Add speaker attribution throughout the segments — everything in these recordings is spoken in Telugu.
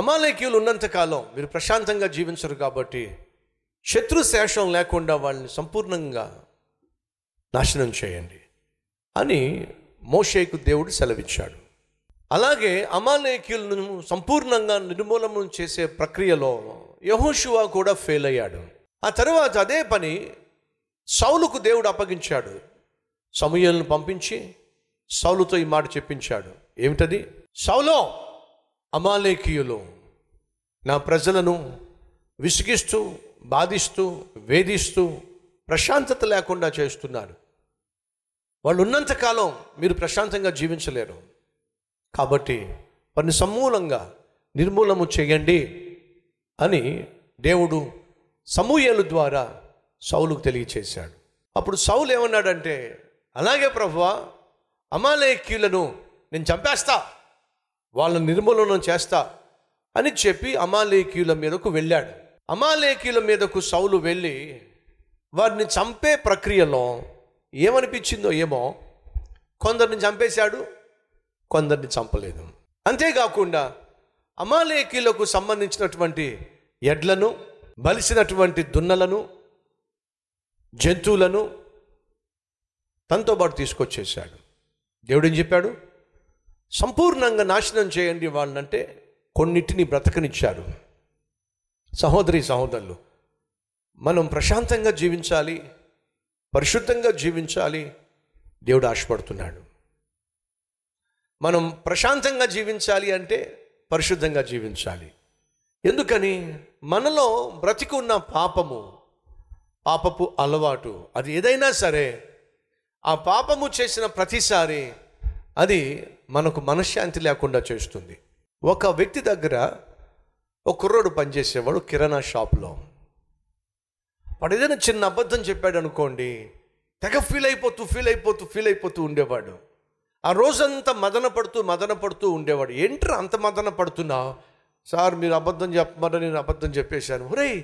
Speaker 1: అమాలేకీయులు ఉన్నంతకాలం మీరు ప్రశాంతంగా జీవించరు కాబట్టి శత్రు శేషం లేకుండా వాళ్ళని సంపూర్ణంగా నాశనం చేయండి అని మోషేకు దేవుడు సెలవిచ్చాడు. అలాగే అమాలేకీయులను సంపూర్ణంగా నిర్మూలనం చేసే ప్రక్రియలో యహోషువా కూడా ఫెయిల్ అయ్యాడు. ఆ తర్వాత అదే పని సౌలుకు దేవుడు అప్పగించాడు. సమూహలను పంపించి సౌలుతో ఈ మాట చెప్పించాడు. ఏమిటది? సౌలో అమాలేకీయులు నా ప్రజలను విసిగిస్తూ బాధిస్తూ వేధిస్తూ ప్రశాంతత లేకుండా చేస్తున్నారు. వాళ్ళు ఉన్నంతకాలం మీరు ప్రశాంతంగా జీవించలేరు. కాబట్టి వారిని సమూలంగా నిర్మూలము చేయండి అని దేవుడు సమూహలు ద్వారా సౌలుకు తెలియచేశాడు. అప్పుడు సౌలు ఏమన్నాడంటే అలాగే ప్రభువా అమాలేకీయులను నేను చంపేస్తా. వాళ్ళని నిర్మూలనం చేస్తా అని చెప్పి అమాలేకీయుల మీదకు వెళ్ళాడు. అమాలేకీయుల మీదకు సౌలు వెళ్ళి వారిని చంపే ప్రక్రియలో ఏమనిపించిందో ఏమో కొందరిని చంపేశాడు కొందరిని చంపలేదు. అంతేకాకుండా అమాలేకీలకు సంబంధించినటువంటి ఎడ్లను బలిసినటువంటి దున్నలను జంతువులను తనతో పాటు తీసుకొచ్చేసాడు దేవుడు ఏం చెప్పాడు? సంపూర్ణంగా నాశనం చేయండి వాళ్ళంటే కొన్నిటిని బ్రతకనిచ్చారు. సహోదరి సహోదరులు మనం ప్రశాంతంగా జీవించాలి పరిశుద్ధంగా జీవించాలి దేవుడు ఆశపడుతున్నాడు. మనం ప్రశాంతంగా జీవించాలి అంటే పరిశుద్ధంగా జీవించాలి. ఎందుకని? మనలో బ్రతికున్న పాపము పాపపు అలవాటు అది ఏదైనా సరే ఆ పాపము చేసిన ప్రతిసారి అది మనకు మనశ్శాంతి లేకుండా చేస్తుంది. ఒక వ్యక్తి దగ్గర ఒక కుర్రోడు పనిచేసేవాడు కిరాణా షాప్లో. వాడు ఏదైనా చిన్న అబద్ధం చెప్పాడు అనుకోండి తెగ ఫీల్ అయిపోతూ ఫీల్ అయిపోతూ ఫీల్ అయిపోతూ ఉండేవాడు. ఆ రోజంతా మదన పడుతూ మదన పడుతూ ఉండేవాడు. ఏంట్రా అంత మదన పడుతున్నావు సార్ మీరు అబద్ధం చెప్పమని నేను అబద్ధం చెప్పేశాను. ఒరేయ్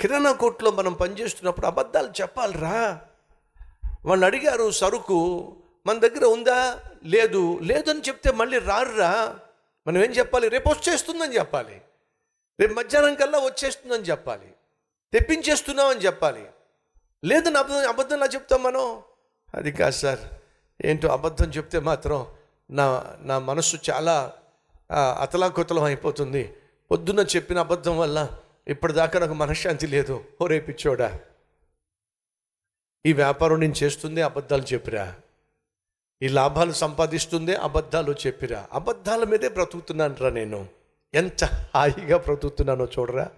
Speaker 1: కిరాణా కొట్లో మనం పనిచేస్తున్నప్పుడు అబద్ధాలు చెప్పాలిరా? వాళ్ళు అడిగారు సరుకు మన దగ్గర ఉందా? లేదు. లేదని చెప్తే మళ్ళీ రారురా. మనం ఏం చెప్పాలి? రేపు వచ్చేస్తుందని చెప్పాలి. రేపు మధ్యాహ్నం కల్లా వచ్చేస్తుందని చెప్పాలి. తెప్పించేస్తున్నామని చెప్పాలి. లేదని అబద్ధం అబద్ధంలా చెప్తాం మనం? అది కాదు సార్. ఏంటో అబద్ధం చెప్తే మాత్రం నా నా మనస్సు చాలా అతలాకుతలం అయిపోతుంది. పొద్దున్న చెప్పిన అబద్ధం వల్ల ఇప్పటిదాకా నాకు మనశ్శాంతి లేదు. ఓ రేపిచ్చోడా ఈ వ్యాపారం నేను చేస్తుంది అబద్ధాలు చెప్పిరా. ఈ లాభాలు సంపాదిస్తుందే అబద్ధాలు చెప్పిరా. అబద్ధాల మీదే బ్రతుకుతున్నానురా నేను. ఎంత హాయిగా బ్రతుకుతున్నానో చూడరా.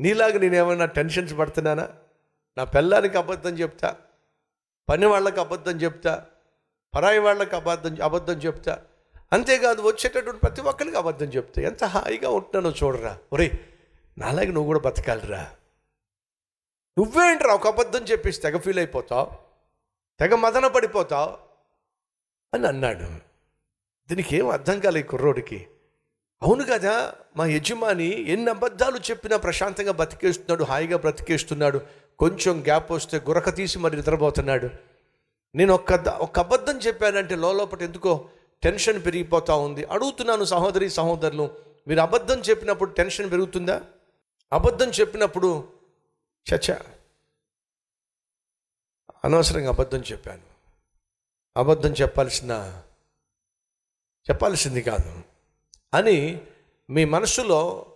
Speaker 1: నీలాగా నేను ఏమైనా టెన్షన్స్ పడుతున్నానా? నా పిల్లానికి అబద్ధం చెప్తా. పని వాళ్ళకి అబద్ధం చెప్తా. పరాయి వాళ్ళకి అబద్ధం అబద్ధం చెప్తా. అంతేకాదు వచ్చేటటువంటి ప్రతి ఒక్కరికి అబద్ధం చెప్తా. ఎంత హాయిగా ఉంటున్నానో చూడరా. ఒరే నాలాగే నువ్వు కూడా బతకాలిరా. నువ్వేంట్రా ఒక అబద్ధం చెప్పేసి తెగ ఫీల్ అయిపోతావు? తెగ మదన పడిపోతావు? అని అన్నాడు. దీనికి ఏం అర్థం కాలే కుర్రోడికి. అవును కదా మా యజమాని ఎన్ని అబద్ధాలు చెప్పినా ప్రశాంతంగా బతికేస్తున్నాడు హాయిగా బ్రతికేస్తున్నాడు కొంచెం గ్యాప్ వస్తే గురక తీసి మరి నిద్రపోతున్నాడు. నేను ఒక్క ఒక్క అబద్ధం చెప్పానంటే లోపల ఎందుకో టెన్షన్ పెరిగిపోతూ ఉంది. అడుగుతున్నాను సహోదరి సహోదరులు మీరు అబద్ధం చెప్పినప్పుడు టెన్షన్ పెరుగుతుందా? అబద్ధం చెప్పినప్పుడు చచ్చా అనవసరంగా అబద్ధం చెప్పాను. అబద్ధం చెప్పాల్సిన చెప్పాల్సింది కాదు. అని మీ మనసులో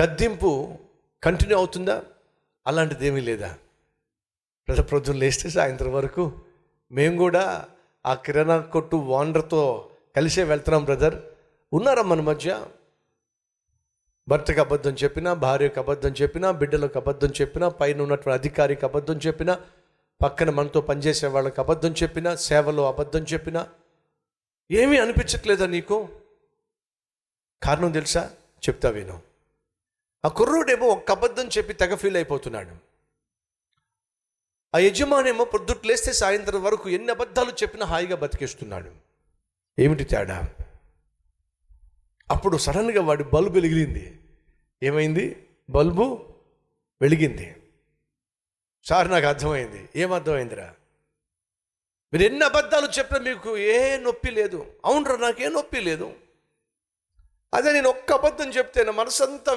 Speaker 1: గద్దింపు కంటిన్యూ అవుతుందా? అలాంటిది ఏమీ లేదా? ప్రజ ప్రొద్దున లేస్తే సాయంత్రం వరకు మేము కూడా ఆ కిరాణా కొట్టు ఓనర్తో కలిసే వెళ్తున్నాం బ్రదర్. ఉన్నారా మన మధ్య? భర్తకు అబద్ధం చెప్పినా భార్యకు అబద్ధం చెప్పినా బిడ్డలకు అబద్ధం చెప్పినా పైన ఉన్నటువంటి అధికారికి అబద్ధం చెప్పినా పక్కన మనతో పనిచేసే వాళ్ళకి అబద్ధం చెప్పినా సేవలో అబద్ధం చెప్పినా ఏమీ అనిపించట్లేదా నీకు? కారణం తెలుసా? చెప్తా విను. ఆ కుర్రోడేమో ఒక్క అబద్ధం చెప్పి తెగ ఫీల్ అయిపోతున్నాడు. ఆ యజమానేమో పొద్దుట్లు సాయంత్రం వరకు ఎన్ని అబద్ధాలు చెప్పినా హాయిగా బతికేస్తున్నాడు. ఏమిటి తేడా? అప్పుడు సడన్గా వాడి బల్బు వెలిగింది ఏమైంది? బల్బు వెలిగింది. సార్ నాకు అర్థమైంది. ఏం అర్థమైందిరా మీరు ఎన్ని అబద్ధాలు చెప్పినా మీకు ఏ నొప్పి లేదు. అవునరా నాకే నొప్పి లేదు. అదే నేను ఒక్క అబద్ధం చెప్తే నా మనసంతా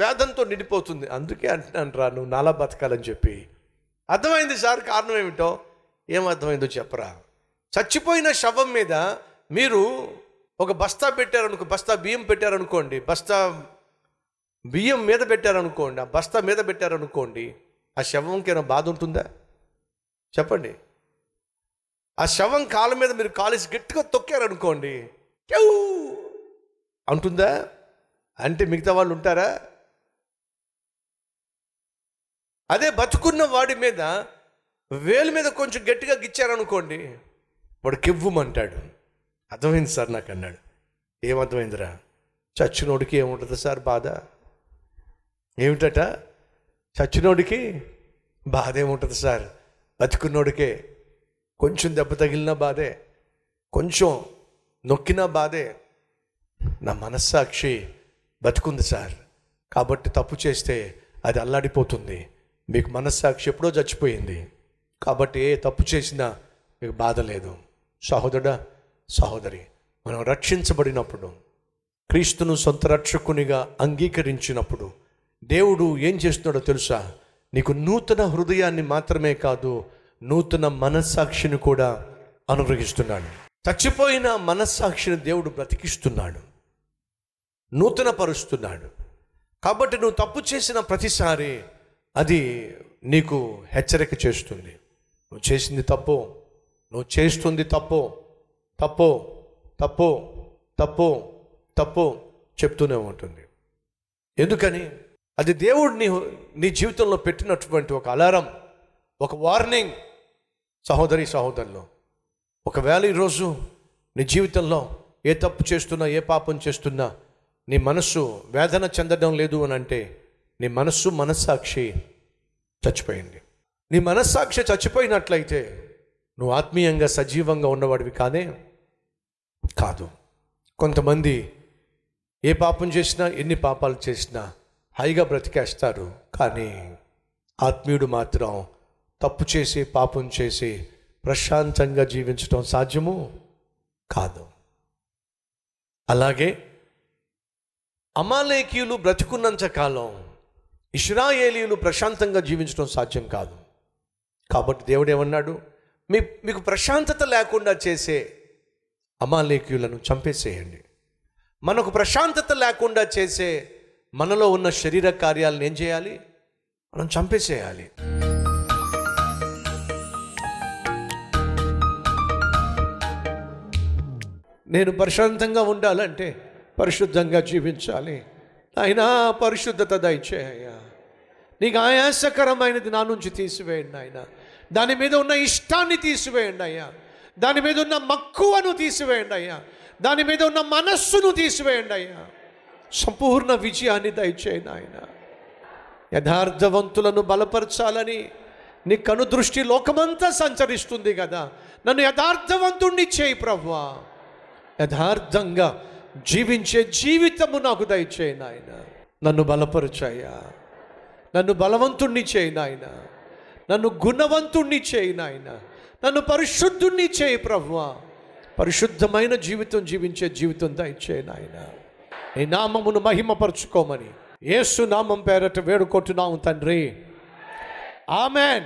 Speaker 1: వేదంతో నిండిపోతుంది. అందుకే అంటున్నాను రా నువ్వు నాలా బతకాలని చెప్పి. అర్థమైంది సార్ కారణం ఏమిటో? ఏమర్థమైందో చెప్పరా? చచ్చిపోయిన శవం మీద మీరు ఒక బస్తా పెట్టారనుకో బస్తా బియ్యం పెట్టారనుకోండి బస్తా బియ్యం మీద పెట్టారనుకోండి ఆ బస్తా మీద పెట్టారనుకోండి ఆ శవంకి ఏమైనా బాధ ఉంటుందా? చెప్పండి. ఆ శవం కాళ్ళ మీద మీరు కాలేసి గట్టిగా తొక్కారనుకోండి అంటుందా? అంటే మిగతా వాళ్ళు ఉంటారా? అదే బతుకున్న వాడి మీద వేలు మీద కొంచెం గట్టిగా గిచ్చారనుకోండి వాడు కివ్వమంటాడు. అర్థమైంది సార్ నాకు అన్నాడు. ఏమర్థమైందిరా? చచ్చినోడికి ఏముంటుంది సార్ బాధ? ఏమిటట? చచ్చినోడికి బాధే ఉంటుంది సార్? బతుకున్నోడికే కొంచెం దెబ్బ తగిలిన బాధే కొంచెం నొక్కిన బాధే. నా మనస్సాక్షి బతుకుంది సార్. కాబట్టి తప్పు చేస్తే అది అల్లాడిపోతుంది. మీకు మనస్సాక్షి ఎప్పుడో చచ్చిపోయింది. కాబట్టి ఏ తప్పు చేసినా మీకు బాధ లేదు. సహోదరుడా సహోదరి మనం రక్షించబడినప్పుడు క్రీస్తును సొంత రక్షకునిగా అంగీకరించినప్పుడు దేవుడు ఏం చేస్తున్నాడో తెలుసా? నీకు నూతన హృదయాన్ని మాత్రమే కాదు నూతన మనస్సాక్షిని కూడా అనుగ్రహిస్తున్నాడు. చచ్చిపోయిన మనస్సాక్షిని దేవుడు బ్రతికిస్తున్నాడు. నూతన పరుస్తున్నాడు కాబట్టి నువ్వు తప్పు చేసిన ప్రతిసారి అది నీకు హెచ్చరిక చేస్తుంది. నువ్వు చేసింది తప్పు నువ్వు చేస్తుంది తప్పు తప్పు తప్పు తప్పు తప్పు చెప్తూనే ఉంటుంది. ఎందుకని? అది దేవుడు నీ నీ జీవితంలో పెట్టినటువంటి ఒక అలారం ఒక వార్నింగ్ సహోదరి సహోదరులు. ఒకవేళ ఈరోజు నీ జీవితంలో ఏ తప్పు చేస్తున్నా ఏ పాపం చేస్తున్నా నీ మనస్సు వేదన చెందడం లేదు అని అంటే నీ మనస్సు మనస్సాక్షి చచ్చిపోయింది. నీ మనస్సాక్షి చచ్చిపోయినట్లయితే నువ్వు ఆత్మీయంగా సజీవంగా ఉన్నవాడివి కాదే కాదు. కొంతమంది ఏ పాపం చేసినా ఎన్ని పాపాలు చేసినా హాయిగా బ్రతికేస్తారు. కానీ ఆత్మీయుడు మాత్రం తప్పు చేసి పాపం చేసి ప్రశాంతంగా జీవించడం సాధ్యము కాదు. అలాగే అమాలేకీయులు బ్రతికున్నంత కాలం ఇష్రాయేలీయులు ప్రశాంతంగా జీవించడం సాధ్యం కాదు. కాబట్టి దేవుడు ఏమన్నాడు? మీ మీకు ప్రశాంతత లేకుండా చేసే అమాలేకీయులను చంపేసేయండి. మనకు ప్రశాంతత లేకుండా చేసే మనలో ఉన్న శరీర కార్యాలను ఏం చేయాలి? మనం చంపేసేయాలి. నేను ప్రశాంతంగా ఉండాలంటే పరిశుద్ధంగా జీవించాలి. అయినా పరిశుద్ధత దయచేయ. నీకు ఆయాసకరమైనది నా నుంచి తీసివేయండి ఆయన దాని మీద ఉన్న ఇష్టాన్ని తీసివేయండి అయ్యా. దాని మీద ఉన్న మక్కువను తీసివేయండి అయ్యా. దాని మీద ఉన్న మనస్సును తీసివేయండి అయ్యా. సంపూర్ణ విజయాన్ని దయచేయి ఆయన యథార్థవంతులను బలపరచాలని నీ కనుదృష్టి లోకమంతా సంచరిస్తుంది కదా. నన్ను యథార్థవంతుణ్ణి చేయి ప్రవ్వా. యథార్థంగా జీవించే జీవితము నాకు దయచేయి నాయన. నన్ను బలపరచాయా నన్ను బలవంతుణ్ణి చేయి నాయన. నన్ను గుణవంతుణ్ణి చేయి నాయన. నన్ను పరిశుద్ధుణ్ణి చేయి ప్రవ్వా. పరిశుద్ధమైన జీవితం జీవించే జీవితం దయచేయి నాయన. నీ నామమును మహిమపరుచుకోమని. యేసు నామం పేరట వేడుకుంటున్నాము తండ్రి. ఆమెన్.